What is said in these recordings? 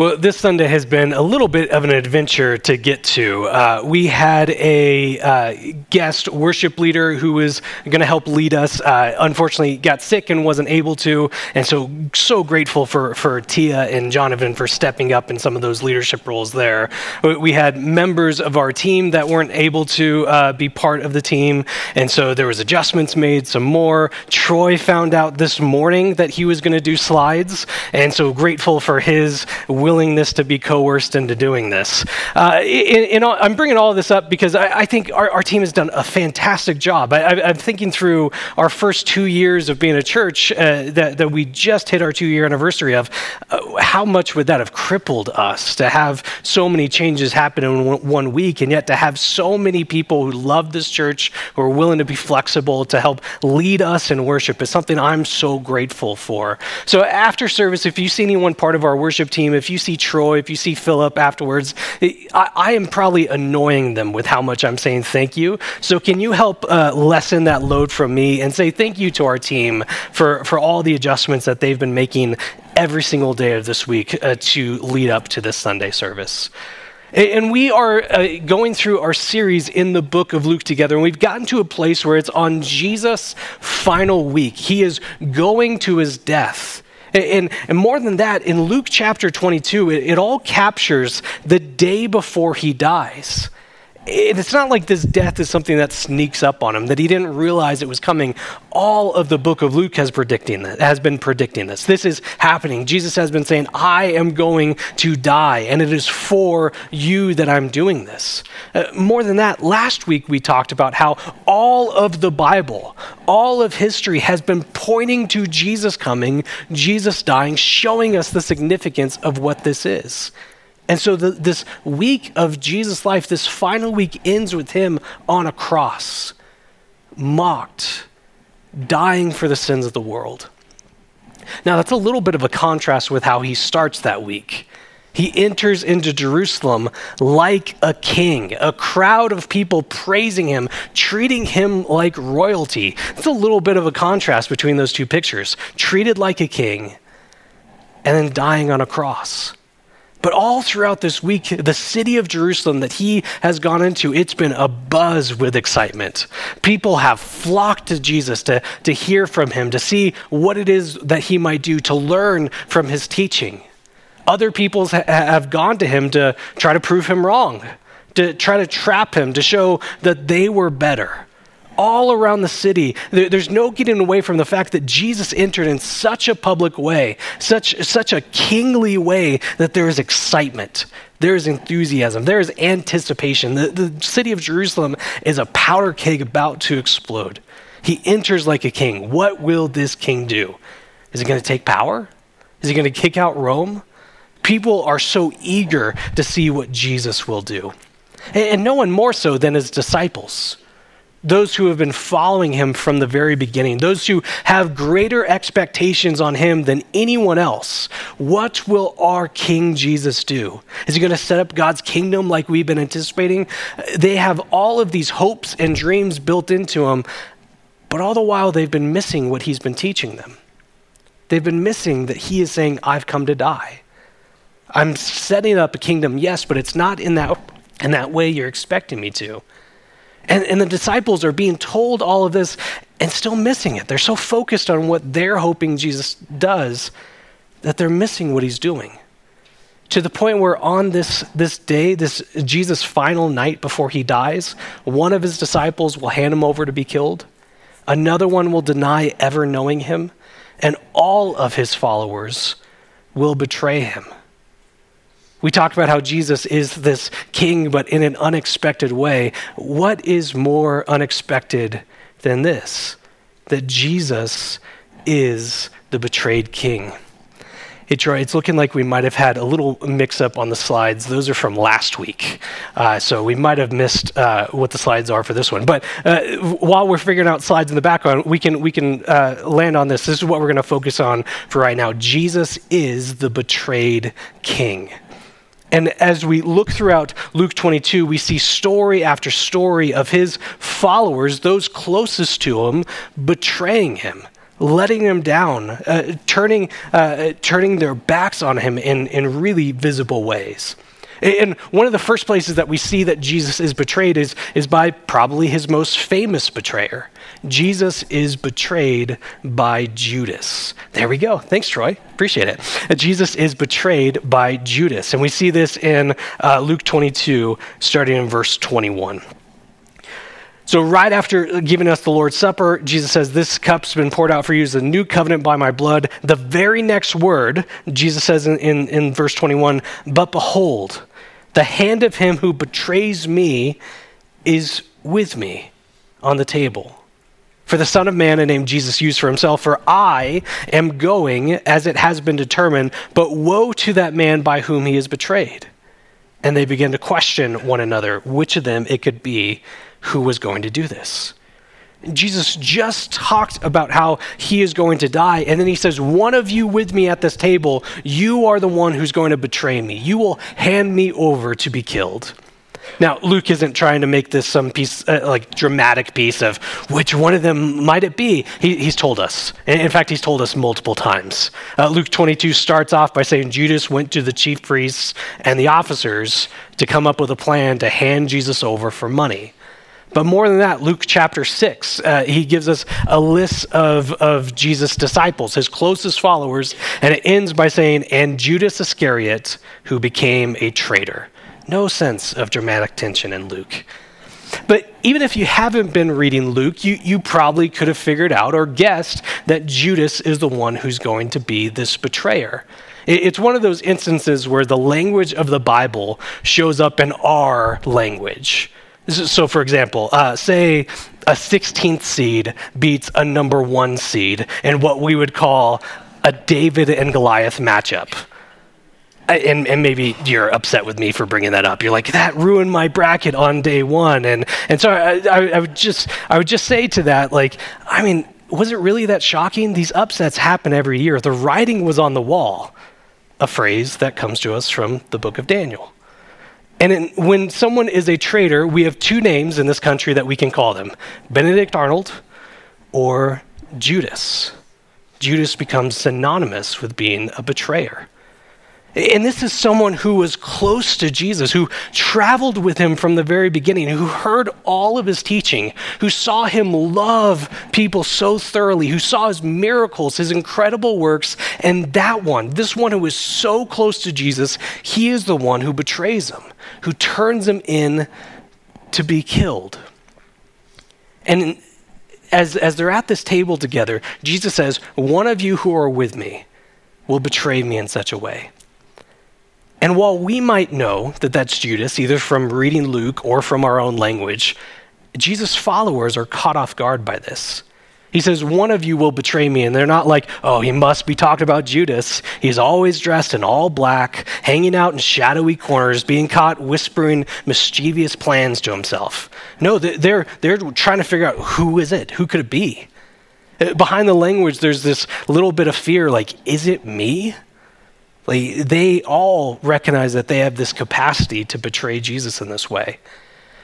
Well, this Sunday has been a little bit of an adventure to get to. Uh, we had a uh, guest worship leader who was going to help lead us. Uh, unfortunately, got sick and wasn't able to, and so so grateful for for Tia and Jonathan for stepping up in some of those leadership roles there. We had members of our team that weren't able to uh, be part of the team, and so there was adjustments made. Some more. Troy found out this morning that he was going to do slides, and so grateful for his willingness to be coerced into doing this. Uh, in, in all, I'm bringing all of this up because I, I think our, our, team has done a fantastic job. I, am thinking through our first two years of being a church uh, that, that, we just hit our two year anniversary of. Uh, how much would that have crippled us to have so many changes happen in one, one week and yet to have so many people who love this church, who are willing to be flexible to help lead us in worship is something I'm so grateful for. So after service, if you see anyone part of our worship team, if you see Troy, if you see Philip afterwards, I, I, am probably annoying them with how much I'm saying thank you. So can you help uh, lessen that load from me and say thank you to our team for, for all the adjustments that they've been making every single day of this week uh, to lead up to this Sunday service. And we are uh, going through our series in the book of Luke together, and we've gotten to a place where it's on Jesus' final week. He is going to his death. And, and, more than that, in Luke chapter 22, it, it all captures the day before he dies it's not like this death is something that sneaks up on him that he didn't realize it was coming. All of the book of luke has predicting this, has been predicting this. This is happening. Jesus has been saying i am going to die and it is for you that i'm doing this. Uh, more than that last week we talked about how all of the bible all of history has been pointing to jesus coming jesus dying showing us the significance of what this is and so the, this week of Jesus' life, this final week, ends with him on a cross, mocked, dying for the sins of the world. Now, that's a little bit of a contrast with how he starts that week. He enters into Jerusalem like a king, a crowd of people praising him, treating him like royalty. It's a little bit of a contrast between those two pictures treated like a king and then dying on a cross. But all throughout this week, the city of Jerusalem that he has gone into, it's been a buzz with excitement. People have flocked to Jesus to, to hear from him, to see what it is that he might do, to learn from his teaching. Other people ha- have gone to him to try to prove him wrong, to try to trap him, to show that they were better all around the city. There's no getting away from the fact that Jesus entered in such a public way, such, such a kingly way, that there is excitement. There is enthusiasm. There is anticipation. The, the city of Jerusalem is a powder keg about to explode. He enters like a king. What will this king do? Is he going to take power? Is he going to kick out Rome? People are so eager to see what Jesus will do. And, and no one more so than his disciples those who have been following him from the very beginning, those who have greater expectations on him than anyone else. What will our King Jesus do? Is he going to set up God's kingdom like we've been anticipating? They have all of these hopes and dreams built into him, but all the while they've been missing what he's been teaching them. They've been missing that he is saying, I've come to die. I'm setting up a kingdom, yes, but it's not in that, in that way you're expecting me to. And, and the disciples are being told all of this and still missing it. They're so focused on what they're hoping Jesus does that they're missing what he's doing. To the point where on this, this day, this Jesus' final night before he dies, one of his disciples will hand him over to be killed, another one will deny ever knowing him, and all of his followers will betray him. We talked about how Jesus is this king, but in an unexpected way. What is more unexpected than this? That Jesus is the betrayed king. It's looking like we might have had a little mix up on the slides. Those are from last week. Uh, so we might have missed uh, what the slides are for this one. But uh, while we're figuring out slides in the background, we can, we can uh, land on this. This is what we're going to focus on for right now. Jesus is the betrayed king. And as we look throughout Luke 22, we see story after story of his followers, those closest to him, betraying him, letting him down, uh, turning, uh, turning their backs on him in, in really visible ways. And one of the first places that we see that Jesus is betrayed is, is by probably his most famous betrayer. Jesus is betrayed by Judas. There we go. Thanks, Troy. Appreciate it. Jesus is betrayed by Judas. And we see this in uh, Luke 22, starting in verse 21. So, right after giving us the Lord's Supper, Jesus says, This cup's been poured out for you as a new covenant by my blood. The very next word, Jesus says in, in, in verse 21, But behold, the hand of him who betrays me is with me on the table. For the Son of Man, a name Jesus used for himself, for I am going as it has been determined, but woe to that man by whom he is betrayed. And they began to question one another which of them it could be who was going to do this. Jesus just talked about how he is going to die, and then he says, One of you with me at this table, you are the one who's going to betray me. You will hand me over to be killed. Now, Luke isn't trying to make this some piece, uh, like dramatic piece of which one of them might it be. He, he's told us. In fact, he's told us multiple times. Uh, Luke 22 starts off by saying Judas went to the chief priests and the officers to come up with a plan to hand Jesus over for money. But more than that, Luke chapter 6, uh, he gives us a list of, of Jesus' disciples, his closest followers, and it ends by saying, and Judas Iscariot, who became a traitor. No sense of dramatic tension in Luke. But even if you haven't been reading Luke, you, you probably could have figured out or guessed that Judas is the one who's going to be this betrayer. It's one of those instances where the language of the Bible shows up in our language. So, for example, uh, say a 16th seed beats a number one seed in what we would call a David and Goliath matchup. And, and, maybe you're upset with me for bringing that up. You're like, that ruined my bracket on day one. And, and so I, I, I would just, I would just say to that, like, I mean, was it really that shocking? These upsets happen every year. The writing was on the wall, a phrase that comes to us from the book of Daniel. And in, when someone is a traitor, we have two names in this country that we can call them Benedict Arnold or Judas. Judas becomes synonymous with being a betrayer. And this is someone who was close to Jesus, who traveled with him from the very beginning, who heard all of his teaching, who saw him love people so thoroughly, who saw his miracles, his incredible works. And that one, this one who was so close to Jesus, he is the one who betrays him, who turns him in to be killed. And as, as they're at this table together, Jesus says, One of you who are with me will betray me in such a way. And while we might know that that's Judas, either from reading Luke or from our own language, Jesus' followers are caught off guard by this. He says, One of you will betray me. And they're not like, oh, he must be talking about Judas. He's always dressed in all black, hanging out in shadowy corners, being caught whispering mischievous plans to himself. No, they're, they're trying to figure out who is it? Who could it be? Behind the language, there's this little bit of fear like, is it me? Like, they all recognize that they have this capacity to betray Jesus in this way.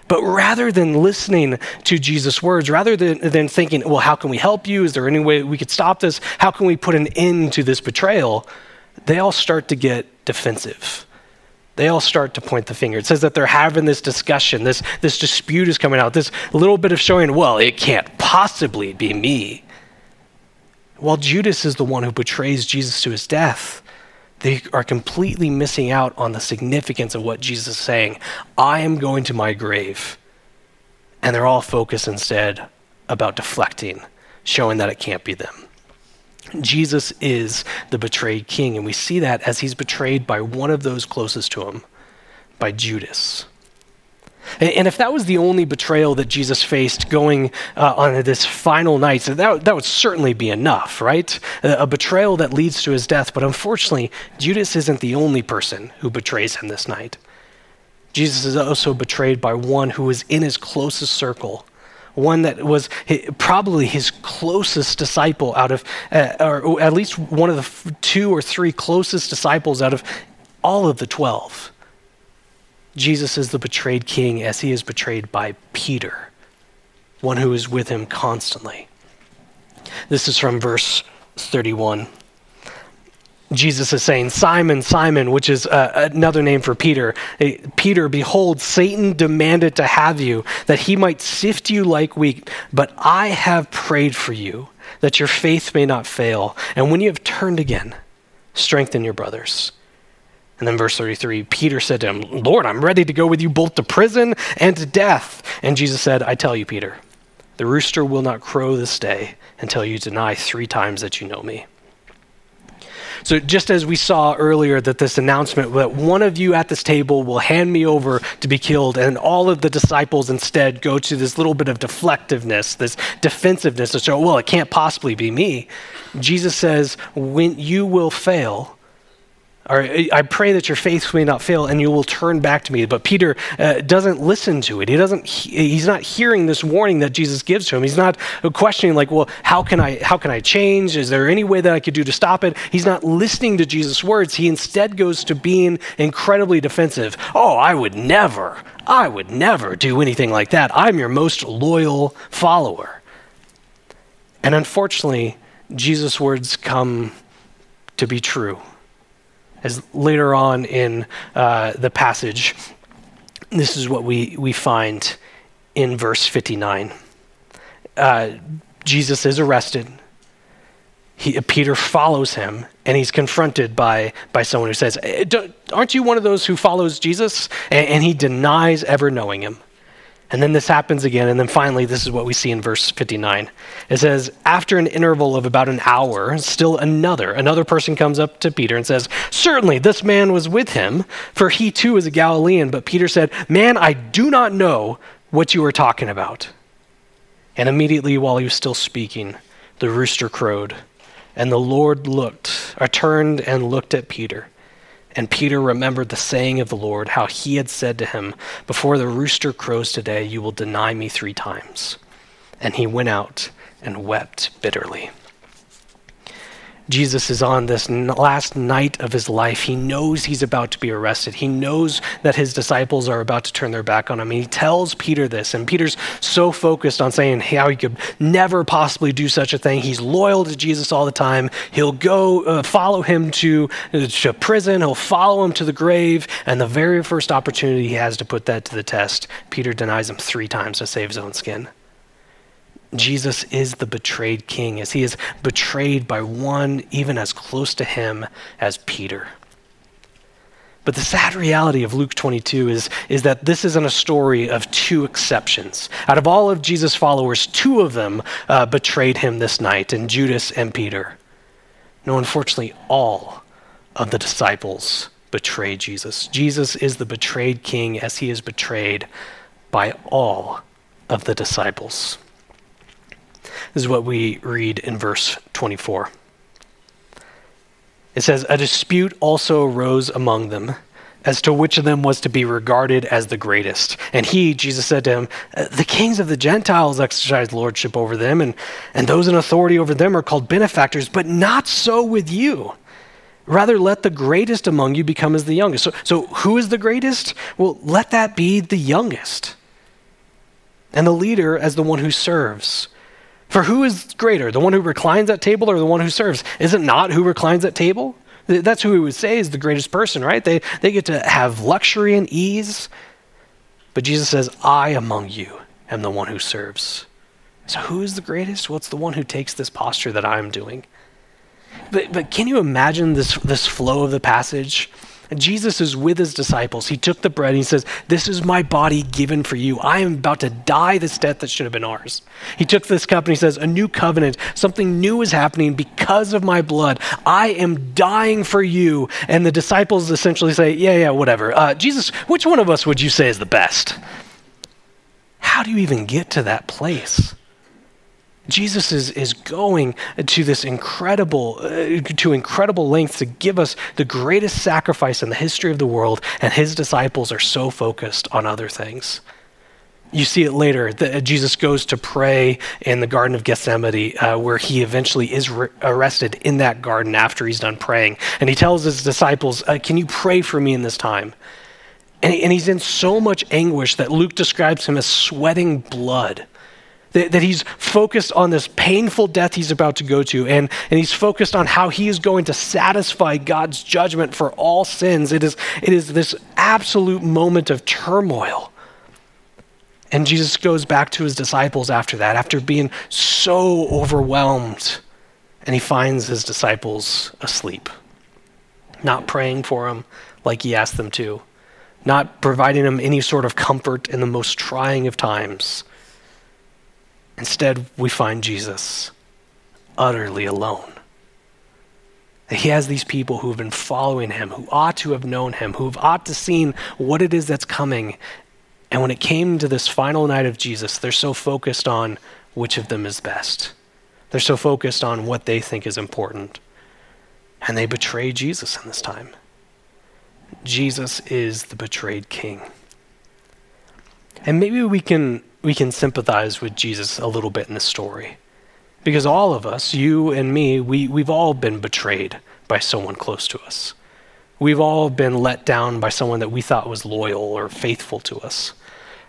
But rather than listening to Jesus' words, rather than, than thinking, well, how can we help you? Is there any way we could stop this? How can we put an end to this betrayal? They all start to get defensive. They all start to point the finger. It says that they're having this discussion, this, this dispute is coming out, this little bit of showing, well, it can't possibly be me. While Judas is the one who betrays Jesus to his death, they are completely missing out on the significance of what Jesus is saying. I am going to my grave. And they're all focused instead about deflecting, showing that it can't be them. Jesus is the betrayed king, and we see that as he's betrayed by one of those closest to him, by Judas. And if that was the only betrayal that Jesus faced going uh, on this final night, so that, that would certainly be enough, right? A, betrayal that leads to his death. But unfortunately, Judas isn't the only person who betrays him this night. Jesus is also betrayed by one who was in his closest circle, one that was probably his closest disciple out of, uh, or at least one of the two or three closest disciples out of all of the 12. Jesus is the betrayed king as he is betrayed by Peter, one who is with him constantly. This is from verse 31. Jesus is saying, Simon, Simon, which is uh, another name for Peter. Peter, behold, Satan demanded to have you, that he might sift you like wheat. But I have prayed for you, that your faith may not fail. And when you have turned again, strengthen your brothers. And then verse 33 Peter said to him, Lord, I'm ready to go with you both to prison and to death. And Jesus said, I tell you, Peter, the rooster will not crow this day until you deny three times that you know me. So, just as we saw earlier, that this announcement that one of you at this table will hand me over to be killed, and all of the disciples instead go to this little bit of deflectiveness, this defensiveness to show, well, it can't possibly be me. Jesus says, when you will fail, or I pray that your faith may not fail and you will turn back to me. But Peter uh, doesn't listen to it. He doesn't, he, he's not hearing this warning that Jesus gives to him. He's not questioning like, well, how can I, how can I change? Is there any way that I could do to stop it? He's not listening to Jesus' words. He instead goes to being incredibly defensive. Oh, I would never, I would never do anything like that. I'm your most loyal follower. And unfortunately, Jesus' words come to be true as later on in uh, the passage, this is what we, we find in verse 59. Uh, Jesus is arrested. He, Peter follows him, and he's confronted by, by someone who says, eh, Aren't you one of those who follows Jesus? And, and he denies ever knowing him. And then this happens again. And then finally, this is what we see in verse 59. It says, After an interval of about an hour, still another, another person comes up to Peter and says, Certainly, this man was with him, for he too is a Galilean. But Peter said, Man, I do not know what you are talking about. And immediately, while he was still speaking, the rooster crowed. And the Lord looked, or turned and looked at Peter. And Peter remembered the saying of the Lord, how he had said to him, Before the rooster crows today, you will deny me three times. And he went out and wept bitterly. Jesus is on this last night of his life. He knows he's about to be arrested. He knows that his disciples are about to turn their back on him. He tells Peter this, and Peter's so focused on saying how he could never possibly do such a thing. He's loyal to Jesus all the time. He'll go uh, follow him to, uh, to prison, he'll follow him to the grave, and the very first opportunity he has to put that to the test, Peter denies him three times to save his own skin. Jesus is the betrayed king, as he is betrayed by one even as close to him as Peter. But the sad reality of Luke 22 is, is that this isn't a story of two exceptions. Out of all of Jesus' followers, two of them uh, betrayed him this night, and Judas and Peter. No, unfortunately, all of the disciples betrayed Jesus. Jesus is the betrayed king as he is betrayed by all of the disciples. This is what we read in verse 24. It says, A dispute also arose among them as to which of them was to be regarded as the greatest. And he, Jesus said to him, uh, The kings of the Gentiles exercise lordship over them, and, and those in authority over them are called benefactors, but not so with you. Rather, let the greatest among you become as the youngest. So, so who is the greatest? Well, let that be the youngest. And the leader as the one who serves. For who is greater, the one who reclines at table or the one who serves? Is it not who reclines at table? That's who we would say is the greatest person, right? They, they get to have luxury and ease. But Jesus says, I among you am the one who serves. So who is the greatest? Well, it's the one who takes this posture that I'm doing. But, but can you imagine this, this flow of the passage? And Jesus is with his disciples. He took the bread and he says, This is my body given for you. I am about to die this death that should have been ours. He took this cup and he says, A new covenant, something new is happening because of my blood. I am dying for you. And the disciples essentially say, Yeah, yeah, whatever. Uh, Jesus, which one of us would you say is the best? How do you even get to that place? Jesus is, is going to this incredible, uh, to incredible lengths to give us the greatest sacrifice in the history of the world, and his disciples are so focused on other things. You see it later. that Jesus goes to pray in the Garden of Gethsemane, uh, where he eventually is re- arrested in that garden after he's done praying. And he tells his disciples, uh, Can you pray for me in this time? And, and he's in so much anguish that Luke describes him as sweating blood that, that he's focused on this painful death he's about to go to, and, and he's focused on how he is going to satisfy God's judgment for all sins. It is, it is this absolute moment of turmoil. And Jesus goes back to his disciples after that, after being so overwhelmed, and he finds his disciples asleep, not praying for him like he asked them to, not providing them any sort of comfort in the most trying of times. Instead, we find Jesus utterly alone. He has these people who have been following him, who ought to have known him, who have ought to seen what it is that's coming. And when it came to this final night of Jesus, they're so focused on which of them is best. They're so focused on what they think is important. And they betray Jesus in this time. Jesus is the betrayed king. And maybe we can we can sympathize with Jesus a little bit in the story. Because all of us, you and me, we, we've all been betrayed by someone close to us. We've all been let down by someone that we thought was loyal or faithful to us.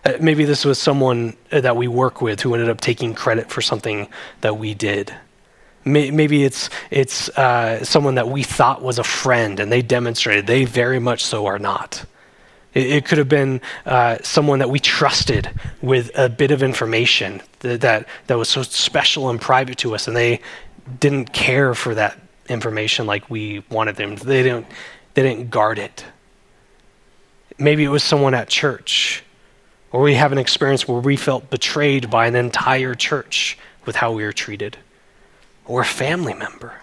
Uh, maybe this was someone that we work with who ended up taking credit for something that we did. Maybe it's, it's uh, someone that we thought was a friend and they demonstrated they very much so are not. It, it could have been uh, someone that we trusted with a bit of information that, that, that was so special and private to us, and they didn't care for that information like we wanted them. They didn't, they didn't guard it. Maybe it was someone at church, or we have an experience where we felt betrayed by an entire church with how we were treated, or a family member.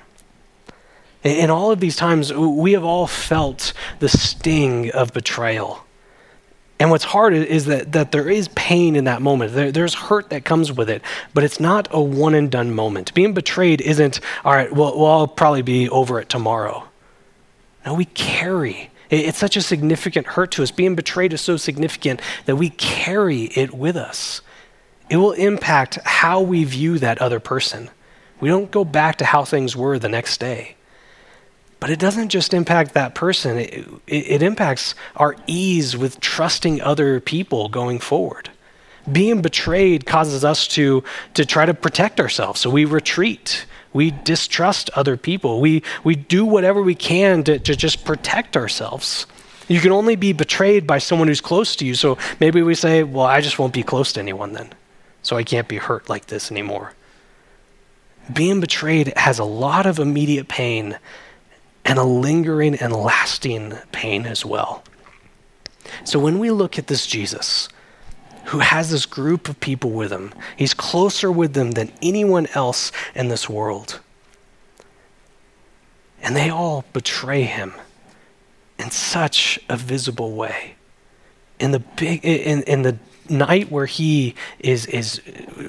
In all of these times, we have all felt the sting of betrayal. And what's hard is that, that there is pain in that moment. There, there's hurt that comes with it, but it's not a one and done moment. Being betrayed isn't, all right, well, well I'll probably be over it tomorrow. No, we carry. it's such a significant hurt to us. Being betrayed is so significant that we carry it with us. It will impact how we view that other person. We don't go back to how things were the next day. But it doesn't just impact that person, it, it, it, impacts our ease with trusting other people going forward. Being betrayed causes us to, to try to protect ourselves, so we retreat. We distrust other people. We, we do whatever we can to, to just protect ourselves. You can only be betrayed by someone who's close to you, so maybe we say, Well, I just won't be close to anyone then, so I can't be hurt like this anymore. Being betrayed has a lot of immediate pain and a lingering and lasting pain as well. So when we look at this Jesus, who has this group of people with him, he's closer with them than anyone else in this world. And they all betray him in such a visible way. In the big in, in the night where he is is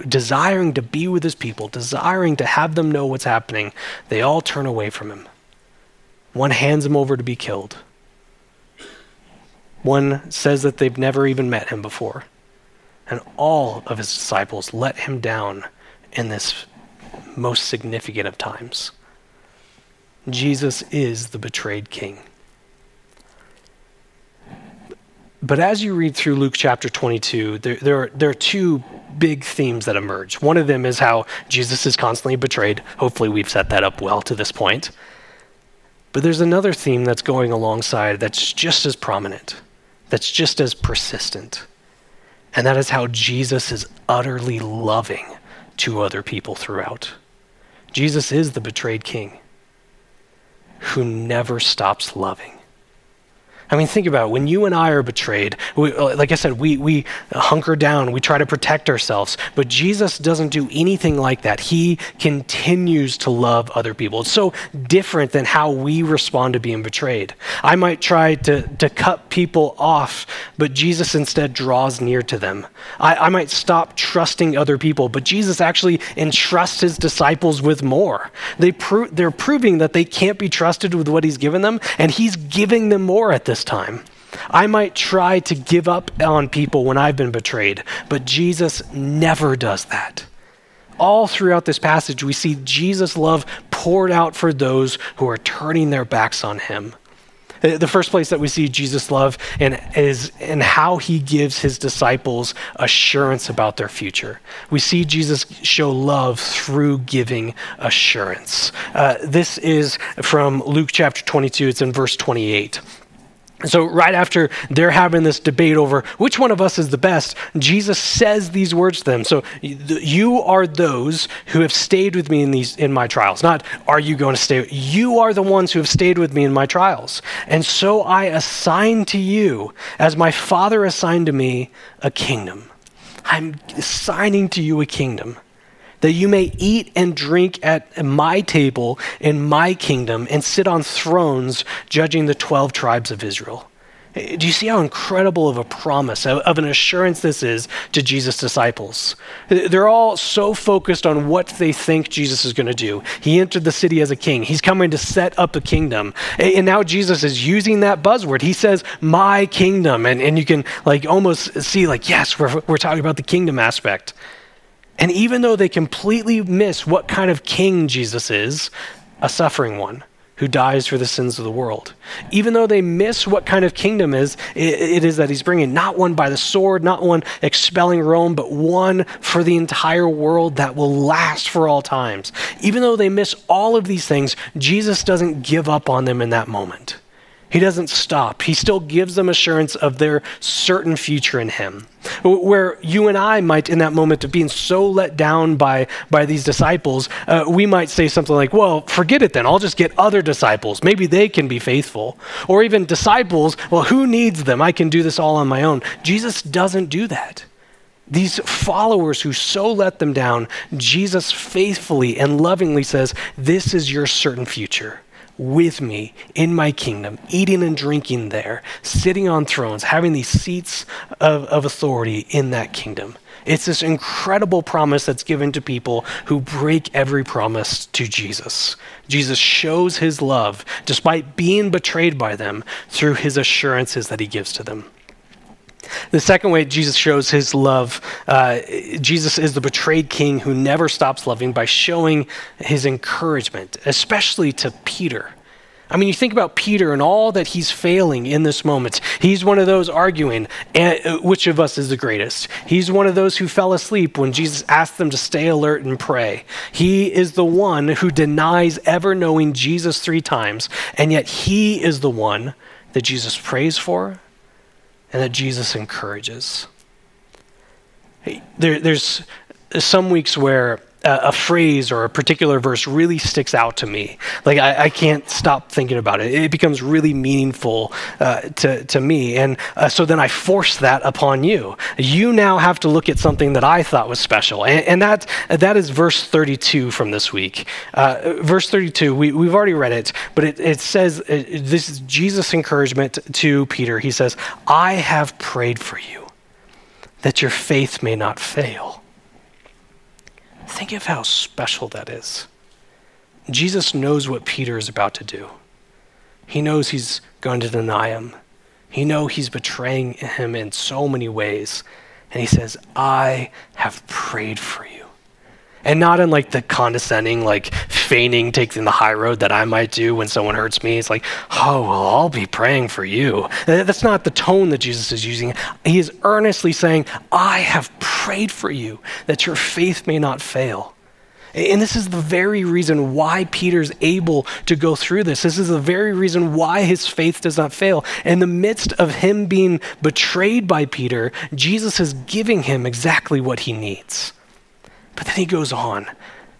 desiring to be with his people, desiring to have them know what's happening, they all turn away from him. One hands him over to be killed. One says that they've never even met him before. And all of his disciples let him down in this most significant of times. Jesus is the betrayed king. But as you read through Luke chapter 22, there, there, are, there are two big themes that emerge. One of them is how Jesus is constantly betrayed. Hopefully, we've set that up well to this point. But there's another theme that's going alongside that's just as prominent, that's just as persistent. And that is how Jesus is utterly loving to other people throughout. Jesus is the betrayed king who never stops loving. I mean, think about it. when you and I are betrayed. We, uh, like I said, we, we hunker down, we try to protect ourselves. But Jesus doesn't do anything like that. He continues to love other people. It's so different than how we respond to being betrayed. I might try to, to cut people off, but Jesus instead draws near to them. I, I might stop trusting other people, but Jesus actually entrusts his disciples with more. They pro- they're proving that they can't be trusted with what he's given them, and he's giving them more at this this time. I might try to give up on people when I've been betrayed, but Jesus never does that. All throughout this passage, we see Jesus' love poured out for those who are turning their backs on him. The first place that we see Jesus' love and is in how he gives his disciples assurance about their future. We see Jesus show love through giving assurance. Uh, this is from Luke chapter 22. It's in verse 28. So, right after they're having this debate over which one of us is the best, Jesus says these words to them. So, you are those who have stayed with me in, these, in my trials. Not, are you going to stay? You are the ones who have stayed with me in my trials. And so I assign to you, as my Father assigned to me, a kingdom. I'm assigning to you a kingdom that you may eat and drink at my table in my kingdom and sit on thrones judging the 12 tribes of Israel. Do you see how incredible of a promise, of an assurance this is to Jesus' disciples? They're all so focused on what they think Jesus is going to do. He entered the city as a king, he's coming to set up a kingdom. And now Jesus is using that buzzword. He says, My kingdom. And, and you can like almost see, like, yes, we're, we're talking about the kingdom aspect. And even though they completely miss what kind of king Jesus is, a suffering one who dies for the sins of the world. Even though they miss what kind of kingdom is it, it is that he's bringing, not one by the sword, not one expelling Rome, but one for the entire world that will last for all times. Even though they miss all of these things, Jesus doesn't give up on them in that moment. He doesn't stop. He still gives them assurance of their certain future in Him. Where you and I might, in that moment of being so let down by, by these disciples, uh, we might say something like, Well, forget it then. I'll just get other disciples. Maybe they can be faithful. Or even disciples, Well, who needs them? I can do this all on my own. Jesus doesn't do that. These followers who so let them down, Jesus faithfully and lovingly says, This is your certain future with me in my kingdom, eating and drinking there, sitting on thrones, having these seats of, of authority in that kingdom. It's this incredible promise that's given to people who break every promise to Jesus. Jesus shows his love despite being betrayed by them through his assurances that he gives to them. The second way Jesus shows his love, uh, Jesus is the betrayed king who never stops loving by showing his encouragement, especially to Peter. I mean, you think about Peter and all that he's failing in this moment. He's one of those arguing, uh, which of us is the greatest? He's one of those who fell asleep when Jesus asked them to stay alert and pray. He is the one who denies ever knowing Jesus three times, and yet he is the one that Jesus prays for and that Jesus encourages. There, there's some weeks where a, a, phrase or a particular verse really sticks out to me. Like I, I can't stop thinking about it. It becomes really meaningful uh, to, to me. And uh, so then I force that upon you. You now have to look at something that I thought was special. And, and that, that is verse 32 from this week. Uh, verse 32, we, we've already read it, but it, it says this is Jesus' encouragement to Peter. He says, I have prayed for you that your faith may not fail. Think of how special that is. Jesus knows what Peter is about to do. He knows he's going to deny him. He knows he's betraying him in so many ways. And he says, I have prayed for you and not in like the condescending, like feigning taking the high road that I might do when someone hurts me. It's like, oh, well, I'll be praying for you. That's not the tone that Jesus is using. He is earnestly saying, I have prayed for you that your faith may not fail. And this is the very reason why Peter's able to go through this. This is the very reason why his faith does not fail. In the midst of him being betrayed by Peter, Jesus is giving him exactly what he needs. But then he goes on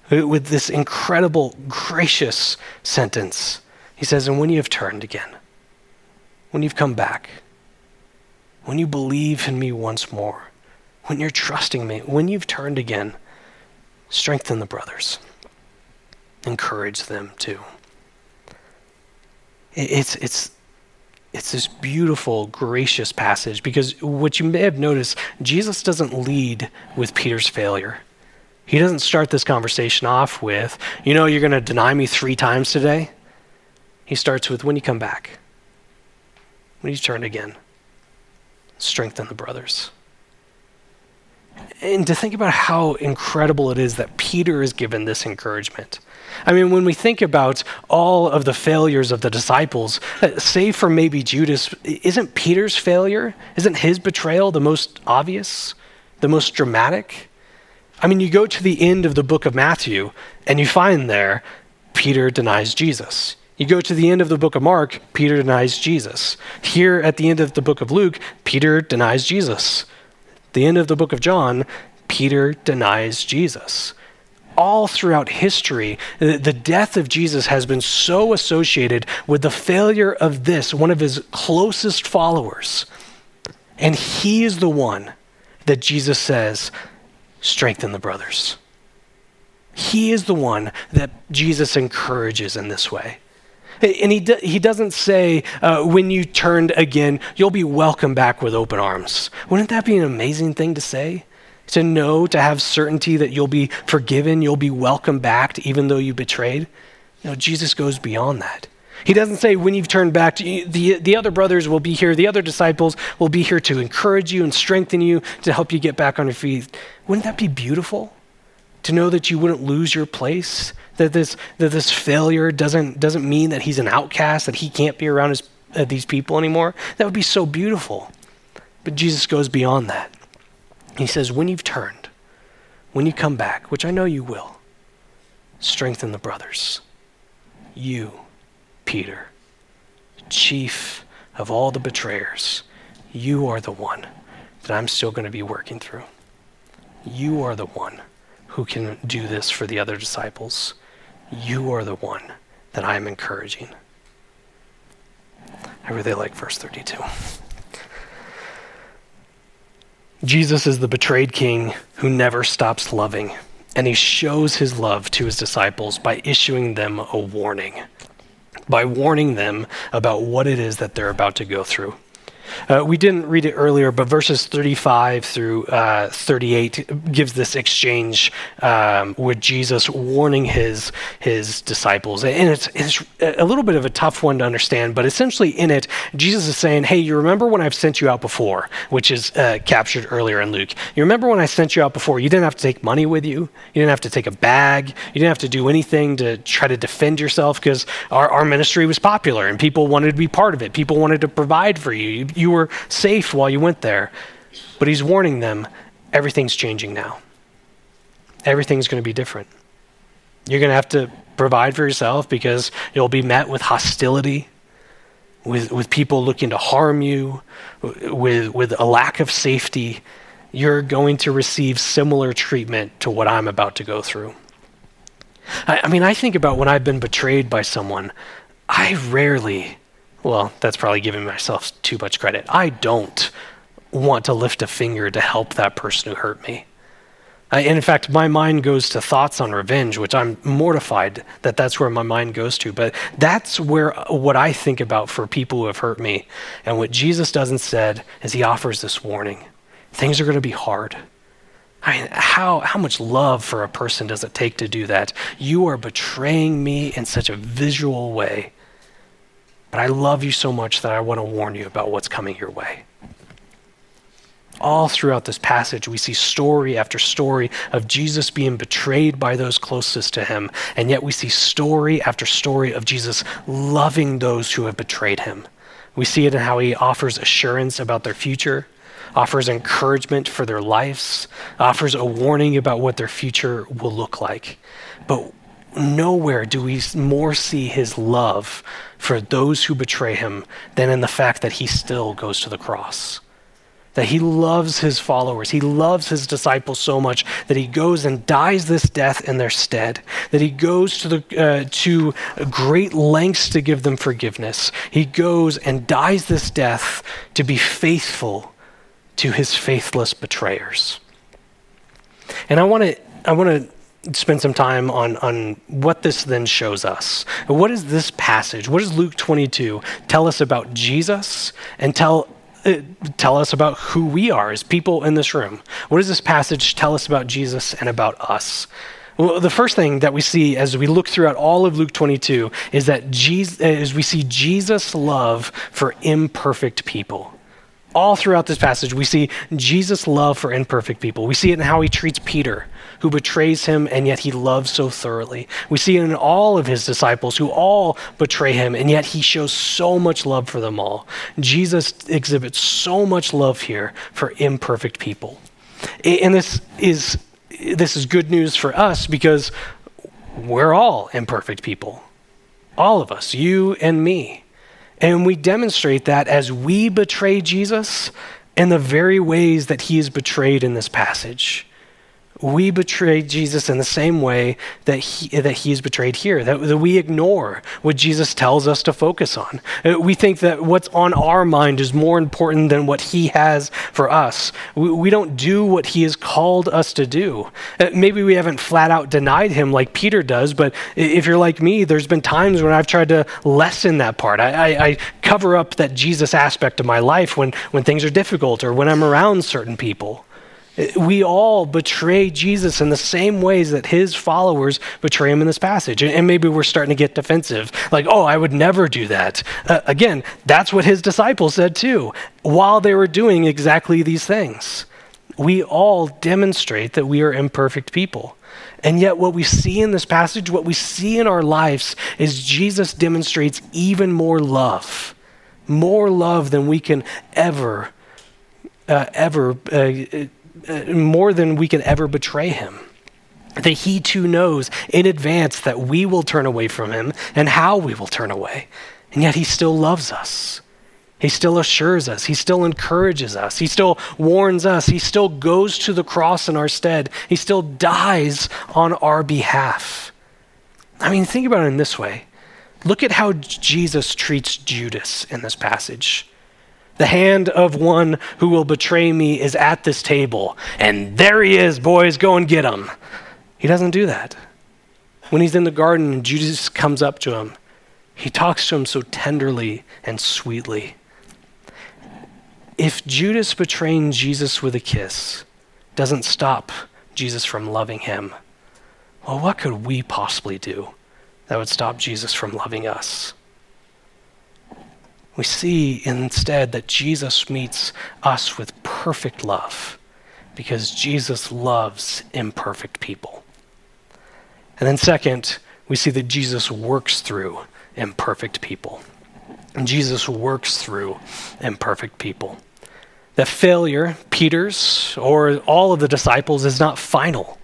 with this incredible, gracious sentence. He says, And when you have turned again, when you've come back, when you believe in me once more, when you're trusting me, when you've turned again, strengthen the brothers, encourage them too. It's, it's, it's this beautiful, gracious passage because what you may have noticed, Jesus doesn't lead with Peter's failure. He doesn't start this conversation off with, you know, you're going to deny me three times today. He starts with, when you come back, when you turn again, strengthen the brothers. And to think about how incredible it is that Peter is given this encouragement. I mean, when we think about all of the failures of the disciples, uh, save for maybe Judas, isn't Peter's failure, isn't his betrayal the most obvious, the most dramatic? I mean, you go to the end of the book of Matthew and you find there Peter denies Jesus. You go to the end of the book of Mark, Peter denies Jesus. Here at the end of the book of Luke, Peter denies Jesus. The end of the book of John, Peter denies Jesus. All throughout history, the death of Jesus has been so associated with the failure of this, one of his closest followers. And he is the one that Jesus says, strengthen the brothers. He is the one that Jesus encourages in this way. And he, do, he doesn't say, uh, when you turned again, you'll be welcome back with open arms. Wouldn't that be an amazing thing to say? To know, to have certainty that you'll be forgiven, you'll be welcome back, even though you betrayed? Know, Jesus goes beyond that. He doesn't say, when you've turned back, the, the other brothers will be here, the other disciples will be here to encourage you and strengthen you, to help you get back on your feet. Wouldn't that be beautiful? To know that you wouldn't lose your place, that this, that this failure doesn't, doesn't mean that he's an outcast, that he can't be around his, uh, these people anymore. That would be so beautiful. But Jesus goes beyond that. He says, when you've turned, when you come back, which I know you will, strengthen the brothers. You, Peter, chief of all the betrayers, you are the one that I'm still going to be working through. You are the one who can do this for the other disciples. You are the one that I am encouraging. I really like verse 32. Jesus is the betrayed king who never stops loving, and he shows his love to his disciples by issuing them a warning, by warning them about what it is that they're about to go through. Uh, we didn't read it earlier, but verses 35 through uh, 38 gives this exchange um, with Jesus warning his his disciples, and it's it's a little bit of a tough one to understand. But essentially, in it, Jesus is saying, "Hey, you remember when I've sent you out before?" Which is uh, captured earlier in Luke. You remember when I sent you out before? You didn't have to take money with you. You didn't have to take a bag. You didn't have to do anything to try to defend yourself because our, our ministry was popular and people wanted to be part of it. People wanted to provide for you. You were safe while you went there. But he's warning them everything's changing now. Everything's going to be different. You're going to have to provide for yourself because you'll be met with hostility, with, with people looking to harm you, with, with a lack of safety. You're going to receive similar treatment to what I'm about to go through. I, I mean, I think about when I've been betrayed by someone, I rarely well, that's probably giving myself too much credit. I don't want to lift a finger to help that person who hurt me. I, in fact, my mind goes to thoughts on revenge, which I'm mortified that that's where my mind goes to. But that's where what I think about for people who have hurt me. And what Jesus does instead is he offers this warning things are going to be hard. I mean, how, how much love for a person does it take to do that? You are betraying me in such a visual way. But I love you so much that I want to warn you about what's coming your way. All throughout this passage, we see story after story of Jesus being betrayed by those closest to him, and yet we see story after story of Jesus loving those who have betrayed him. We see it in how he offers assurance about their future, offers encouragement for their lives, offers a warning about what their future will look like. But nowhere do we more see his love for those who betray him than in the fact that he still goes to the cross. That he loves his followers. He loves his disciples so much that he goes and dies this death in their stead. That he goes to, the, uh, to great lengths to give them forgiveness. He goes and dies this death to be faithful to his faithless betrayers. And I want to I want to spend some time on, on what this then shows us. What is this passage? What does Luke 22 tell us about Jesus and tell, uh, tell us about who we are as people in this room? What does this passage tell us about Jesus and about us? Well, the first thing that we see as we look throughout all of Luke 22 is that Jesus, as we see Jesus' love for imperfect people. all throughout this passage, we see Jesus' love for imperfect people. We see it in how he treats Peter, who betrays him, and yet he loves so thoroughly. We see it in all of his disciples, who all betray him, and yet he shows so much love for them all. Jesus exhibits so much love here for imperfect people. And this is, this is good news for us because we're all imperfect people. All of us, you and me. And we demonstrate that as we betray Jesus in the very ways that he is betrayed in this passage we betray Jesus in the same way that he, that he is betrayed here, that, that we ignore what Jesus tells us to focus on. Uh, we think that what's on our mind is more important than what he has for us. We, we don't do what he has called us to do. Uh, maybe we haven't flat out denied him like Peter does, but if you're like me, there's been times when I've tried to lessen that part. I, I, I cover up that Jesus aspect of my life when, when things are difficult or when I'm around certain people. We all betray Jesus in the same ways that his followers betray him in this passage. And maybe we're starting to get defensive, like, oh, I would never do that. Uh, again, that's what his disciples said too, while they were doing exactly these things. We all demonstrate that we are imperfect people. And yet, what we see in this passage, what we see in our lives, is Jesus demonstrates even more love, more love than we can ever, uh, ever uh, uh, more than we can ever betray him. That he too knows in advance that we will turn away from him and how we will turn away. And yet he still loves us. He still assures us. He still encourages us. He still warns us. He still goes to the cross in our stead. He still dies on our behalf. I mean, think about it in this way. Look at how Jesus treats Judas in this passage. The hand of one who will betray me is at this table. And there he is, boys, go and get him. He doesn't do that. When he's in the garden and Judas comes up to him, he talks to him so tenderly and sweetly. If Judas betraying Jesus with a kiss doesn't stop Jesus from loving him, well, what could we possibly do that would stop Jesus from loving us? We see instead that Jesus meets us with perfect love because Jesus loves imperfect people. And then, second, we see that Jesus works through imperfect people. And Jesus works through imperfect people. The failure, Peter's or all of the disciples, is not final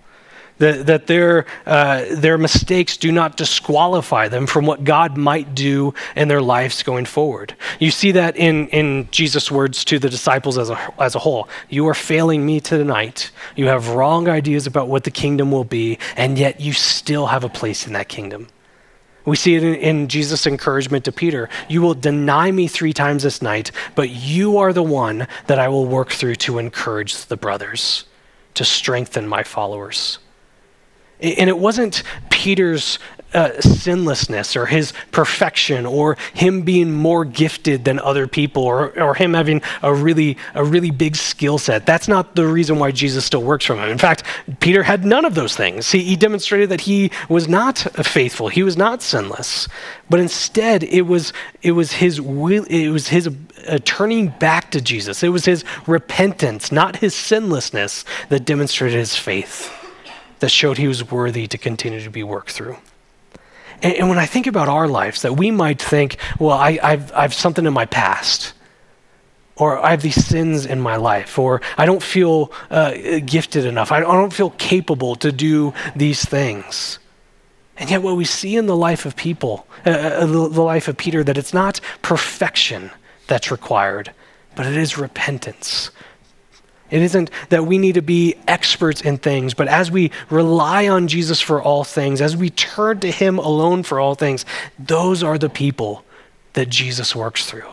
that, that their, uh, their mistakes do not disqualify them from what God might do in their lives going forward. You see that in, in Jesus' words to the disciples as a, as a whole. You are failing me tonight. You have wrong ideas about what the kingdom will be, and yet you still have a place in that kingdom. We see it in, in Jesus' encouragement to Peter. You will deny me three times this night, but you are the one that I will work through to encourage the brothers, to strengthen my followers. And it wasn't Peter's uh, sinlessness or his perfection or him being more gifted than other people or, or him having a really, a really big skill set. That's not the reason why Jesus still works from him. In fact, Peter had none of those things. He, he demonstrated that he was not faithful, he was not sinless. But instead, it was, it was his will, it was his uh, turning back to Jesus. It was his repentance, not his sinlessness, that demonstrated his faith that showed he was worthy to continue to be worked through. And, and when I think about our lives, that we might think, well, I, I've, I've something in my past or I have these sins in my life, or I don't feel uh, gifted enough, I don't feel capable to do these things. And yet, what we see in the life of people, uh, uh the, the life of Peter, that it's not perfection that's required, but it is repentance. It isn't that we need to be experts in things, but as we rely on Jesus for all things, as we turn to Him alone for all things, those are the people that Jesus works through.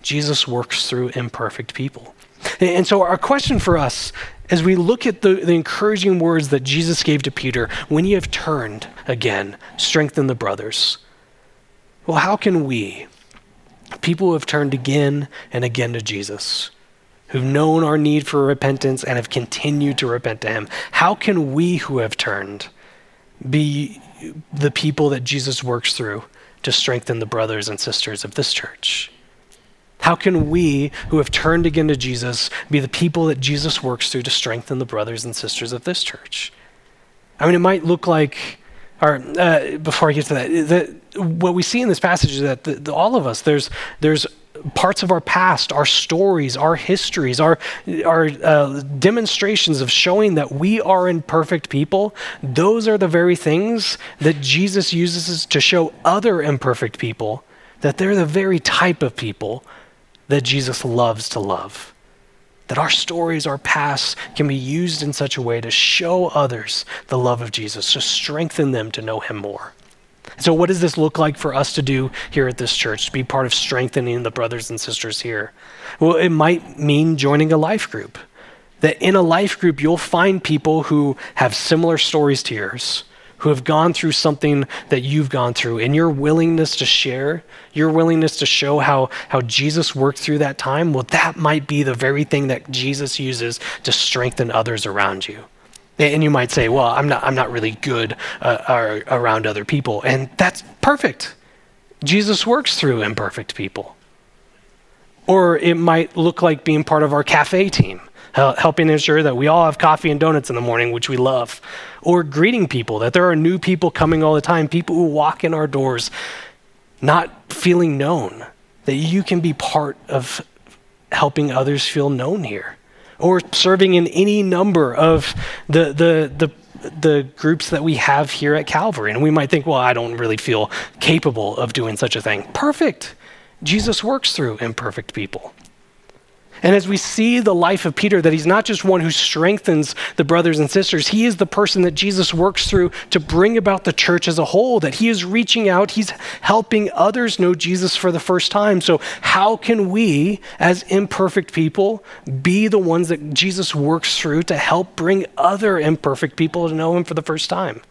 Jesus works through imperfect people. And so, our question for us as we look at the, the encouraging words that Jesus gave to Peter, when you have turned again, strengthen the brothers. Well, how can we, people who have turned again and again to Jesus, who've known our need for repentance and have continued to repent to Him, how can we who have turned be the people that Jesus works through to strengthen the brothers and sisters of this church? How can we, who have turned again to Jesus, be the people that Jesus works through to strengthen the brothers and sisters of this church? I mean, it might look like, or uh, before I get to that, that, what we see in this passage is that the, the, all of us, there's, there's parts of our past, our stories, our histories, our, our uh, demonstrations of showing that we are imperfect people, those are the very things that Jesus uses to show other imperfect people that they're the very type of people that Jesus loves to love. That our stories, our past, can be used in such a way to show others the love of Jesus, to strengthen them to know Him more. So, what does this look like for us to do here at this church, to be part of strengthening the brothers and sisters here? Well, it might mean joining a life group. That in a life group, you'll find people who have similar stories to yours who have gone through something that you've gone through, and your willingness to share, your willingness to show how, how Jesus worked through that time, well, that might be the very thing that Jesus uses to strengthen others around you. And you might say, well, I'm not, I'm not really good uh, around other people. And that's perfect. Jesus works through imperfect people. Or it might look like being part of our cafe team helping ensure that we all have coffee and donuts in the morning, which we love, or greeting people, that there are new people coming all the time, people who walk in our doors not feeling known, that you can be part of helping others feel known here, or serving in any number of the, the, the the groups that we have here at Calvary. And we might think, well, I don't really feel capable of doing such a thing. Perfect. Jesus works through imperfect people. And as we see the life of Peter, that he's not just one who strengthens the brothers and sisters, he is the person that Jesus works through to bring about the church as a whole, that he is reaching out, he's helping others know Jesus for the first time. So, how can we, as imperfect people, be the ones that Jesus works through to help bring other imperfect people to know him for the first time?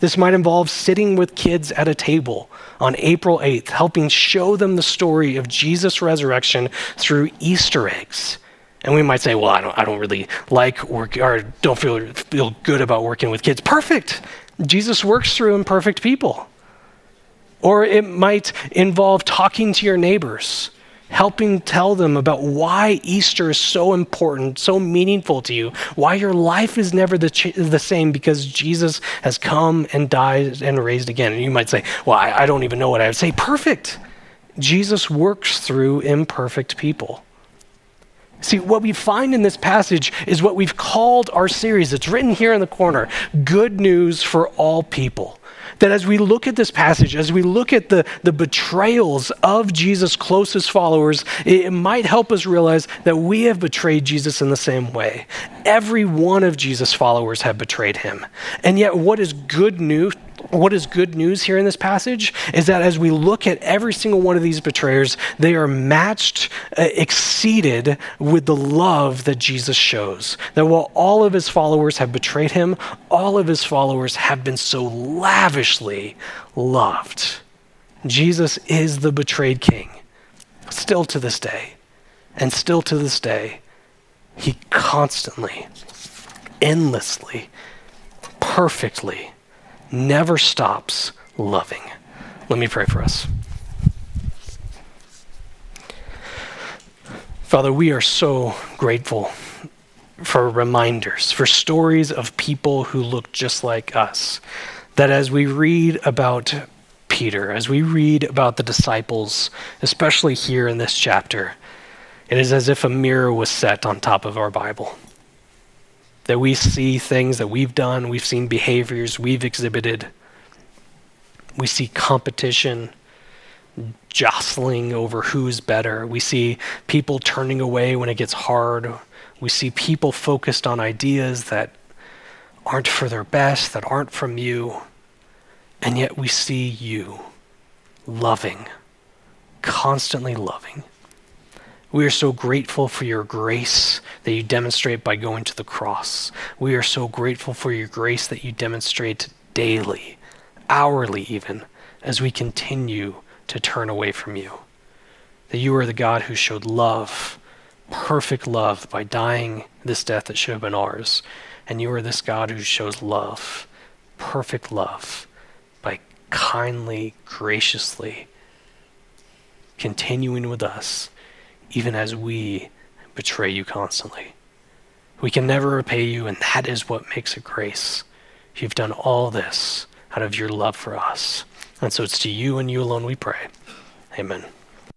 This might involve sitting with kids at a table on April 8th, helping show them the story of Jesus' resurrection through Easter eggs. And we might say, well, I don't, I don't really like work or don't feel, feel good about working with kids. Perfect. Jesus works through imperfect people. Or it might involve talking to your neighbors helping tell them about why Easter is so important, so meaningful to you, why your life is never the, ch- the same because Jesus has come and died and raised again. And you might say, Well, I, I don't even know what I would say. Perfect. Jesus works through imperfect people. See, what we find in this passage is what we've called our series. It's written here in the corner Good News for All People that as we look at this passage, as we look at the, the betrayals of Jesus' closest followers, it, it might help us realize that we have betrayed Jesus in the same way. Every one of Jesus' followers have betrayed him. And yet, what is good news? What is good news here in this passage is that as we look at every single one of these betrayers, they are matched, uh, exceeded with the love that Jesus shows. That while all of his followers have betrayed him, all of his followers have been so lavishly loved. Jesus is the betrayed king, still to this day. And still to this day, he constantly, endlessly, perfectly, never stops loving. Let me pray for us. Father, we are so grateful for reminders, for stories of people who look just like us. That as we read about Peter, as we read about the disciples, especially here in this chapter, it is as if a mirror was set on top of our Bible that we see things that we've done, we've seen behaviors we've exhibited. We see competition, jostling over who's better. We see people turning away when it gets hard. We see people focused on ideas that aren't for their best, that aren't from you. And yet we see you loving, constantly loving. We are so grateful for your grace that you demonstrate by going to the cross. We are so grateful for your grace that you demonstrate daily, hourly even, as we continue to turn away from you. That you are the God who showed love, perfect love, by dying this death that should have been ours. And you are this God who shows love, perfect love, by kindly, graciously continuing with us even as we betray you constantly. We can never repay you, and that is what makes it grace. You've done all this out of your love for us. And so it's to you and you alone we pray. Amen.